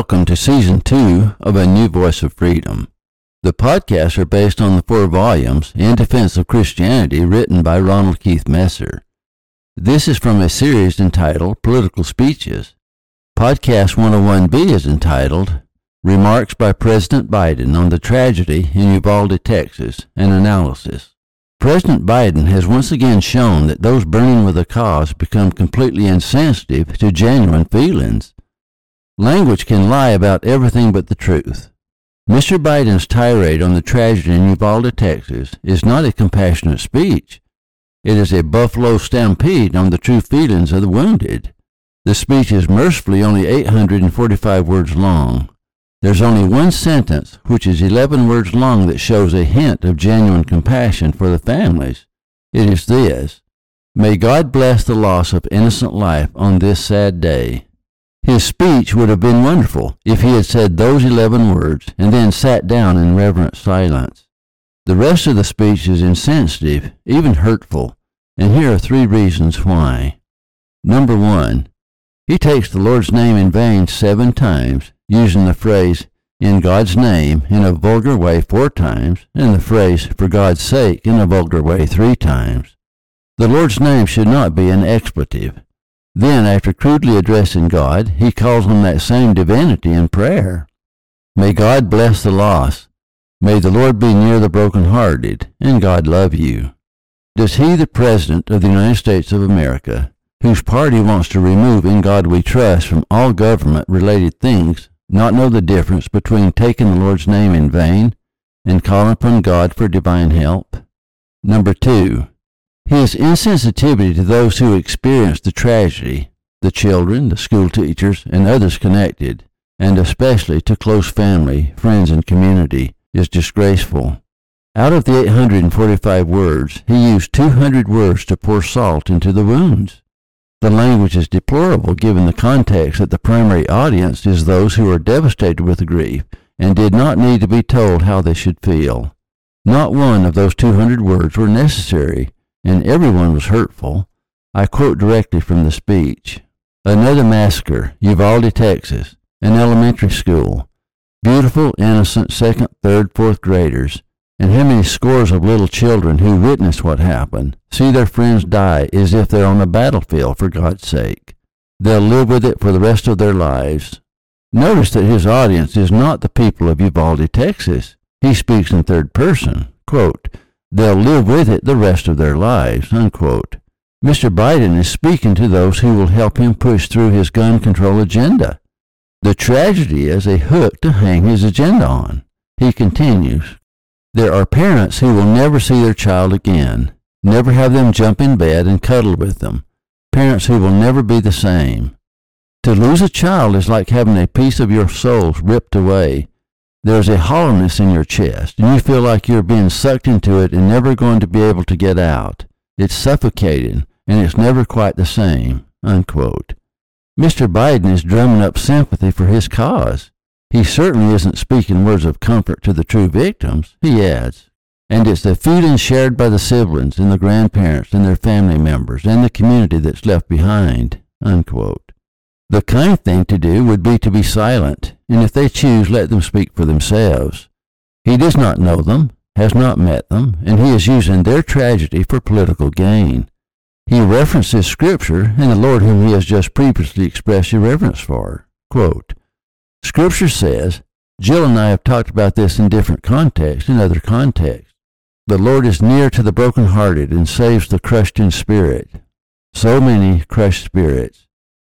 Welcome to Season 2 of A New Voice of Freedom. The podcasts are based on the four volumes In Defense of Christianity written by Ronald Keith Messer. This is from a series entitled Political Speeches. Podcast 101B is entitled Remarks by President Biden on the Tragedy in Uvalde, Texas, an Analysis. President Biden has once again shown that those burning with a cause become completely insensitive to genuine feelings. Language can lie about everything but the truth. Mr. Biden's tirade on the tragedy in Uvalde, Texas is not a compassionate speech. It is a buffalo stampede on the true feelings of the wounded. The speech is mercifully only 845 words long. There's only one sentence, which is 11 words long, that shows a hint of genuine compassion for the families. It is this May God bless the loss of innocent life on this sad day. His speech would have been wonderful if he had said those 11 words and then sat down in reverent silence. The rest of the speech is insensitive, even hurtful, and here are three reasons why. Number one, he takes the Lord's name in vain seven times using the phrase, in God's name, in a vulgar way four times, and the phrase, for God's sake, in a vulgar way three times. The Lord's name should not be an expletive. Then, after crudely addressing God, he calls on that same divinity in prayer. May God bless the lost. May the Lord be near the broken-hearted, and God love you. Does he, the President of the United States of America, whose party wants to remove in God we trust from all government-related things, not know the difference between taking the Lord's name in vain and calling upon God for divine help? Number two, his insensitivity to those who experienced the tragedy, the children, the school teachers, and others connected, and especially to close family, friends, and community, is disgraceful. Out of the 845 words, he used 200 words to pour salt into the wounds. The language is deplorable given the context that the primary audience is those who are devastated with grief and did not need to be told how they should feel. Not one of those 200 words were necessary, and everyone was hurtful. I quote directly from the speech. Another massacre, Uvalde, Texas, an elementary school. Beautiful, innocent second, third, fourth graders and how many scores of little children who witness what happened see their friends die as if they're on a battlefield for God's sake. They'll live with it for the rest of their lives. Notice that his audience is not the people of Uvalde, Texas. He speaks in third person. Quote, They'll live with it the rest of their lives. Unquote. Mr. Biden is speaking to those who will help him push through his gun control agenda. The tragedy is a hook to hang his agenda on. He continues, there are parents who will never see their child again, never have them jump in bed and cuddle with them, parents who will never be the same. To lose a child is like having a piece of your soul ripped away. There's a hollowness in your chest, and you feel like you're being sucked into it and never going to be able to get out. It's suffocating, and it's never quite the same. Unquote. Mr. Biden is drumming up sympathy for his cause. He certainly isn't speaking words of comfort to the true victims, he adds. And it's the feeling shared by the siblings and the grandparents and their family members and the community that's left behind. Unquote. The kind thing to do would be to be silent, and if they choose, let them speak for themselves. He does not know them, has not met them, and he is using their tragedy for political gain. He references Scripture and the Lord whom he has just previously expressed irreverence for. Quote, Scripture says, Jill and I have talked about this in different contexts, in other contexts. The Lord is near to the brokenhearted and saves the crushed in spirit. So many crushed spirits.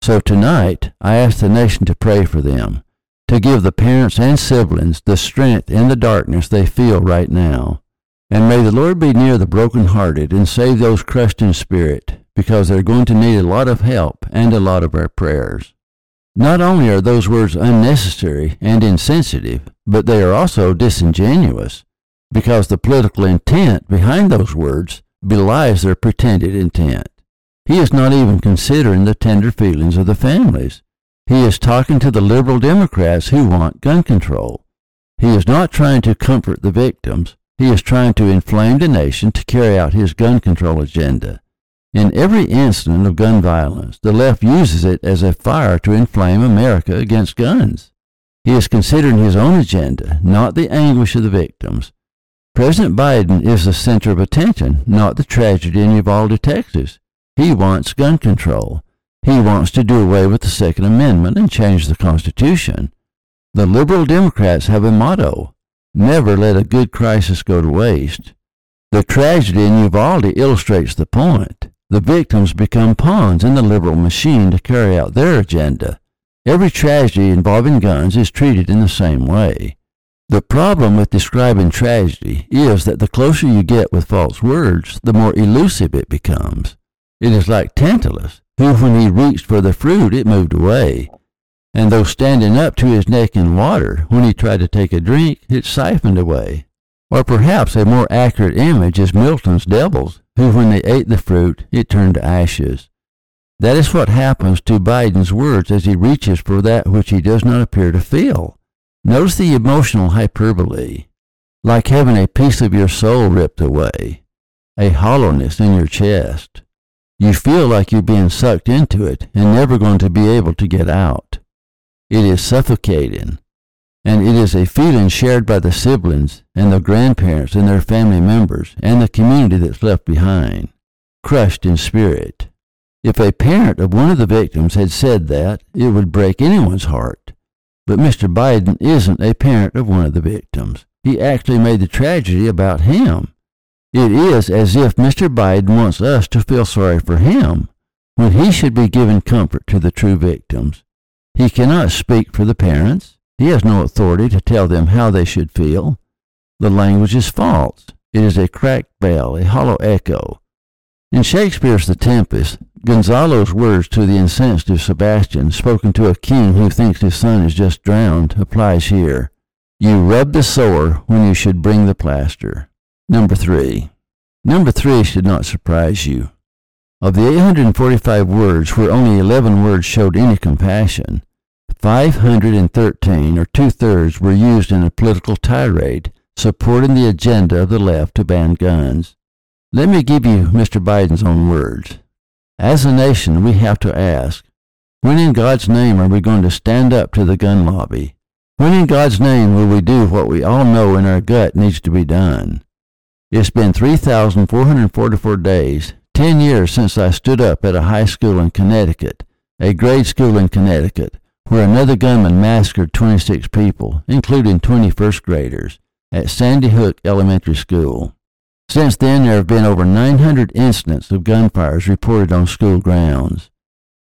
So tonight, I ask the nation to pray for them, to give the parents and siblings the strength in the darkness they feel right now. And may the Lord be near the brokenhearted and save those crushed in spirit, because they're going to need a lot of help and a lot of our prayers. Not only are those words unnecessary and insensitive, but they are also disingenuous, because the political intent behind those words belies their pretended intent. He is not even considering the tender feelings of the families. He is talking to the liberal Democrats who want gun control. He is not trying to comfort the victims. He is trying to inflame the nation to carry out his gun control agenda. In every incident of gun violence, the left uses it as a fire to inflame America against guns. He is considering his own agenda, not the anguish of the victims. President Biden is the center of attention, not the tragedy in Uvalde, Texas. He wants gun control. He wants to do away with the Second Amendment and change the Constitution. The liberal Democrats have a motto never let a good crisis go to waste. The tragedy in Uvalde illustrates the point. The victims become pawns in the liberal machine to carry out their agenda. Every tragedy involving guns is treated in the same way. The problem with describing tragedy is that the closer you get with false words, the more elusive it becomes. It is like Tantalus, who when he reached for the fruit, it moved away. And though standing up to his neck in water, when he tried to take a drink, it siphoned away. Or perhaps a more accurate image is Milton's devils, who when they ate the fruit, it turned to ashes. That is what happens to Biden's words as he reaches for that which he does not appear to feel. Notice the emotional hyperbole, like having a piece of your soul ripped away, a hollowness in your chest. You feel like you're being sucked into it and never going to be able to get out. It is suffocating, and it is a feeling shared by the siblings and the grandparents and their family members and the community that's left behind, crushed in spirit. If a parent of one of the victims had said that, it would break anyone's heart. But Mr. Biden isn't a parent of one of the victims. He actually made the tragedy about him. It is as if Mr. Biden wants us to feel sorry for him when he should be giving comfort to the true victims. He cannot speak for the parents. He has no authority to tell them how they should feel. The language is false. It is a cracked bell, a hollow echo. In Shakespeare's The Tempest, Gonzalo's words to the insensitive Sebastian, spoken to a king who thinks his son is just drowned, applies here. You rub the sore when you should bring the plaster. Number three. Number three should not surprise you. Of the 845 words where only 11 words showed any compassion, 513, or two thirds, were used in a political tirade supporting the agenda of the left to ban guns. Let me give you Mr. Biden's own words. As a nation, we have to ask, when in God's name are we going to stand up to the gun lobby? When in God's name will we do what we all know in our gut needs to be done? It's been 3,444 days, 10 years since I stood up at a high school in Connecticut, a grade school in Connecticut, where another gunman massacred 26 people, including 21st graders, at Sandy Hook Elementary School. Since then, there have been over 900 incidents of gunfires reported on school grounds.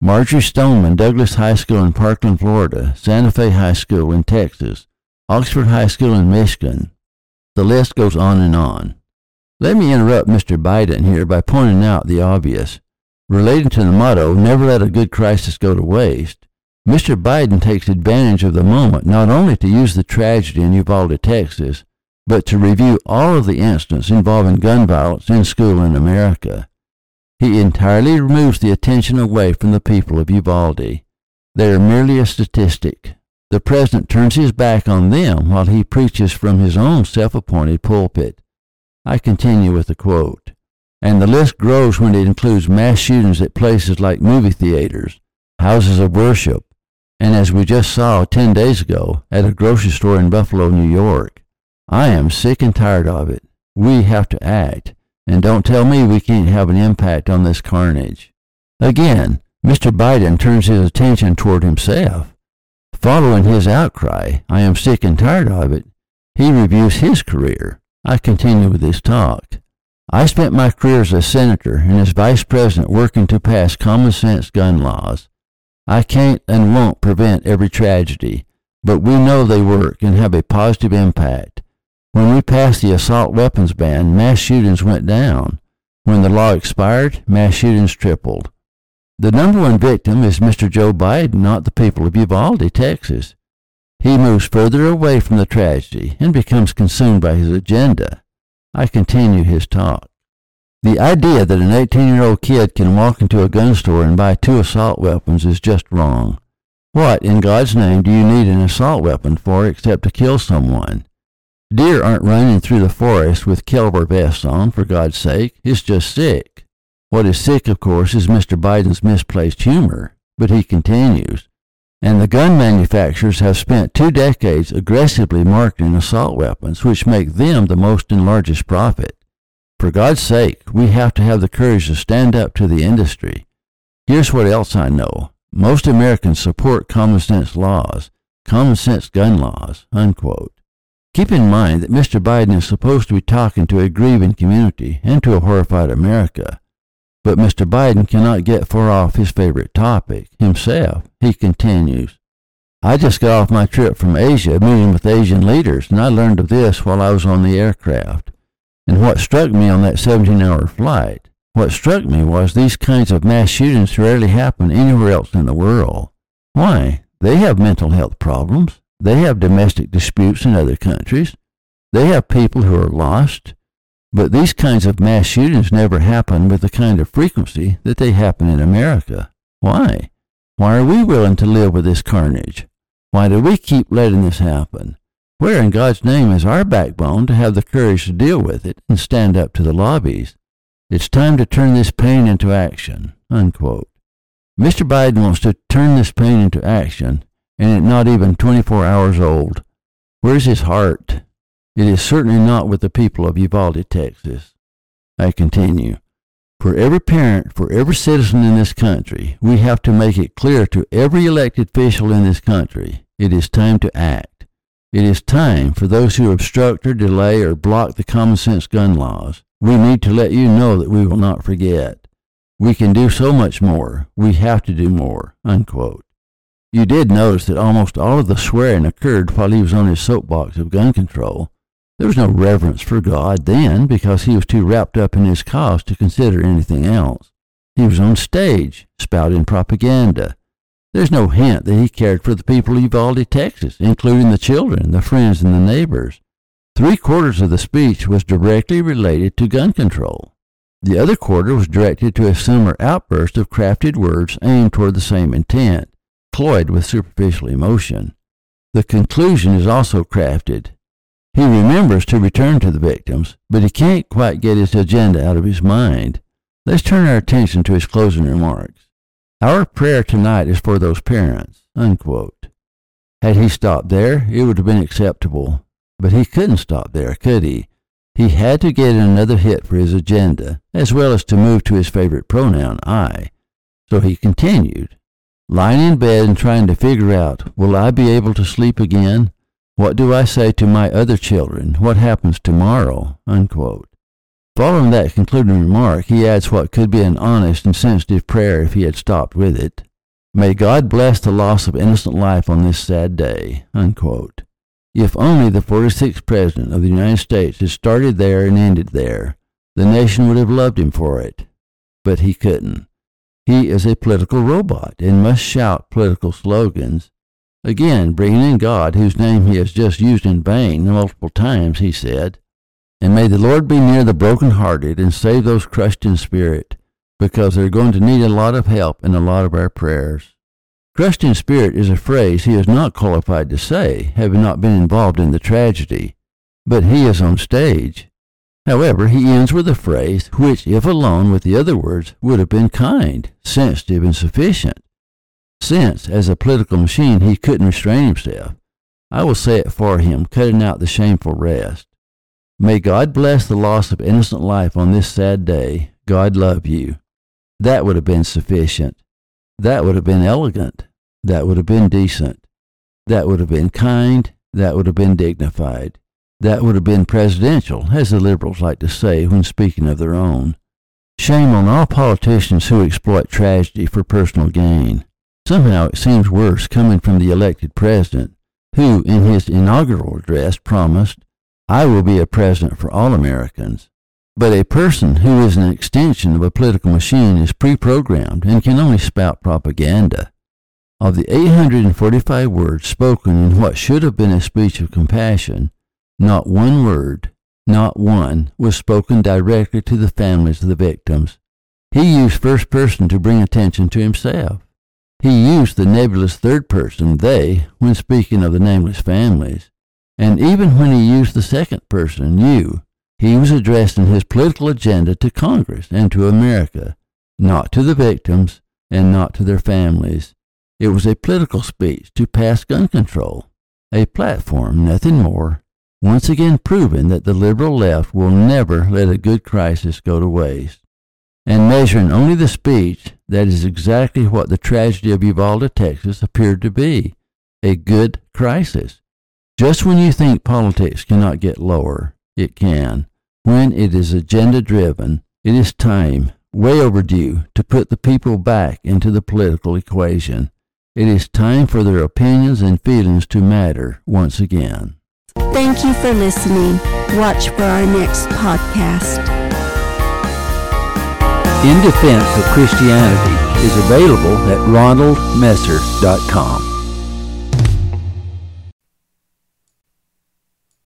Marjory Stoneman Douglas High School in Parkland, Florida, Santa Fe High School in Texas, Oxford High School in Michigan. The list goes on and on. Let me interrupt Mr. Biden here by pointing out the obvious. Relating to the motto, never let a good crisis go to waste, Mr. Biden takes advantage of the moment not only to use the tragedy in Uvalde, Texas, but to review all of the incidents involving gun violence in school in America. He entirely removes the attention away from the people of Uvalde. They are merely a statistic. The president turns his back on them while he preaches from his own self appointed pulpit. I continue with the quote. And the list grows when it includes mass shootings at places like movie theaters, houses of worship, and as we just saw 10 days ago at a grocery store in Buffalo, New York. I am sick and tired of it. We have to act, and don't tell me we can't have an impact on this carnage. Again, Mr. Biden turns his attention toward himself. Following his outcry, I am sick and tired of it, he reviews his career. I continue with his talk. I spent my career as a senator and as vice president working to pass common sense gun laws. I can't and won't prevent every tragedy, but we know they work and have a positive impact. When we passed the assault weapons ban, mass shootings went down. When the law expired, mass shootings tripled. The number one victim is Mr. Joe Biden, not the people of Uvalde, Texas. He moves further away from the tragedy and becomes consumed by his agenda. I continue his talk. The idea that an 18 year old kid can walk into a gun store and buy two assault weapons is just wrong. What, in God's name, do you need an assault weapon for except to kill someone? Deer aren't running through the forest with Kevlar vests on, for God's sake. It's just sick. What is sick, of course, is Mr. Biden's misplaced humor. But he continues. And the gun manufacturers have spent two decades aggressively marketing assault weapons, which make them the most and largest profit. For God's sake, we have to have the courage to stand up to the industry. Here's what else I know. Most Americans support common sense laws, common sense gun laws, unquote. Keep in mind that Mr. Biden is supposed to be talking to a grieving community and to a horrified America. But Mr. Biden cannot get far off his favorite topic, himself. He continues, I just got off my trip from Asia meeting with Asian leaders, and I learned of this while I was on the aircraft. And what struck me on that 17 hour flight, what struck me was these kinds of mass shootings rarely happen anywhere else in the world. Why? They have mental health problems. They have domestic disputes in other countries. They have people who are lost. But these kinds of mass shootings never happen with the kind of frequency that they happen in America. Why? Why are we willing to live with this carnage? Why do we keep letting this happen? Where in God's name is our backbone to have the courage to deal with it and stand up to the lobbies? It's time to turn this pain into action. Unquote. Mr. Biden wants to turn this pain into action, and it not even 24 hours old. Where's his heart? It is certainly not with the people of Uvalde, Texas. I continue. For every parent, for every citizen in this country, we have to make it clear to every elected official in this country it is time to act. It is time for those who obstruct or delay or block the common sense gun laws. We need to let you know that we will not forget. We can do so much more. We have to do more. Unquote. You did notice that almost all of the swearing occurred while he was on his soapbox of gun control, there was no reverence for God then because he was too wrapped up in his cause to consider anything else. He was on stage, spouting propaganda. There's no hint that he cared for the people of Uvalde, Texas, including the children, the friends, and the neighbors. Three quarters of the speech was directly related to gun control. The other quarter was directed to a similar outburst of crafted words aimed toward the same intent, cloyed with superficial emotion. The conclusion is also crafted, he remembers to return to the victims, but he can't quite get his agenda out of his mind. Let's turn our attention to his closing remarks. Our prayer tonight is for those parents. Unquote. Had he stopped there, it would have been acceptable. But he couldn't stop there, could he? He had to get another hit for his agenda, as well as to move to his favorite pronoun, I. So he continued, lying in bed and trying to figure out, will I be able to sleep again? What do I say to my other children? What happens tomorrow? Unquote. Following that concluding remark, he adds what could be an honest and sensitive prayer if he had stopped with it. May God bless the loss of innocent life on this sad day. Unquote. If only the 46th President of the United States had started there and ended there, the nation would have loved him for it. But he couldn't. He is a political robot and must shout political slogans Again, bringing in God, whose name he has just used in vain multiple times, he said, And may the Lord be near the broken-hearted and save those crushed in spirit, because they're going to need a lot of help and a lot of our prayers. Crushed in spirit is a phrase he is not qualified to say, having not been involved in the tragedy, but he is on stage. However, he ends with a phrase which, if alone with the other words, would have been kind, sensitive, and sufficient. Since, as a political machine, he couldn't restrain himself, I will say it for him, cutting out the shameful rest. May God bless the loss of innocent life on this sad day. God love you. That would have been sufficient. That would have been elegant. That would have been decent. That would have been kind. That would have been dignified. That would have been presidential, as the liberals like to say when speaking of their own. Shame on all politicians who exploit tragedy for personal gain. Somehow it seems worse coming from the elected president, who, in his inaugural address, promised, I will be a president for all Americans. But a person who is an extension of a political machine is pre-programmed and can only spout propaganda. Of the 845 words spoken in what should have been a speech of compassion, not one word, not one, was spoken directly to the families of the victims. He used first person to bring attention to himself. He used the nebulous third person, they, when speaking of the nameless families. And even when he used the second person, you, he was addressing his political agenda to Congress and to America, not to the victims and not to their families. It was a political speech to pass gun control, a platform, nothing more, once again proving that the liberal left will never let a good crisis go to waste. And measuring only the speech, that is exactly what the tragedy of Uvalde, Texas appeared to be a good crisis. Just when you think politics cannot get lower, it can. When it is agenda driven, it is time, way overdue, to put the people back into the political equation. It is time for their opinions and feelings to matter once again. Thank you for listening. Watch for our next podcast. In Defense of Christianity is available at ronaldmesser.com.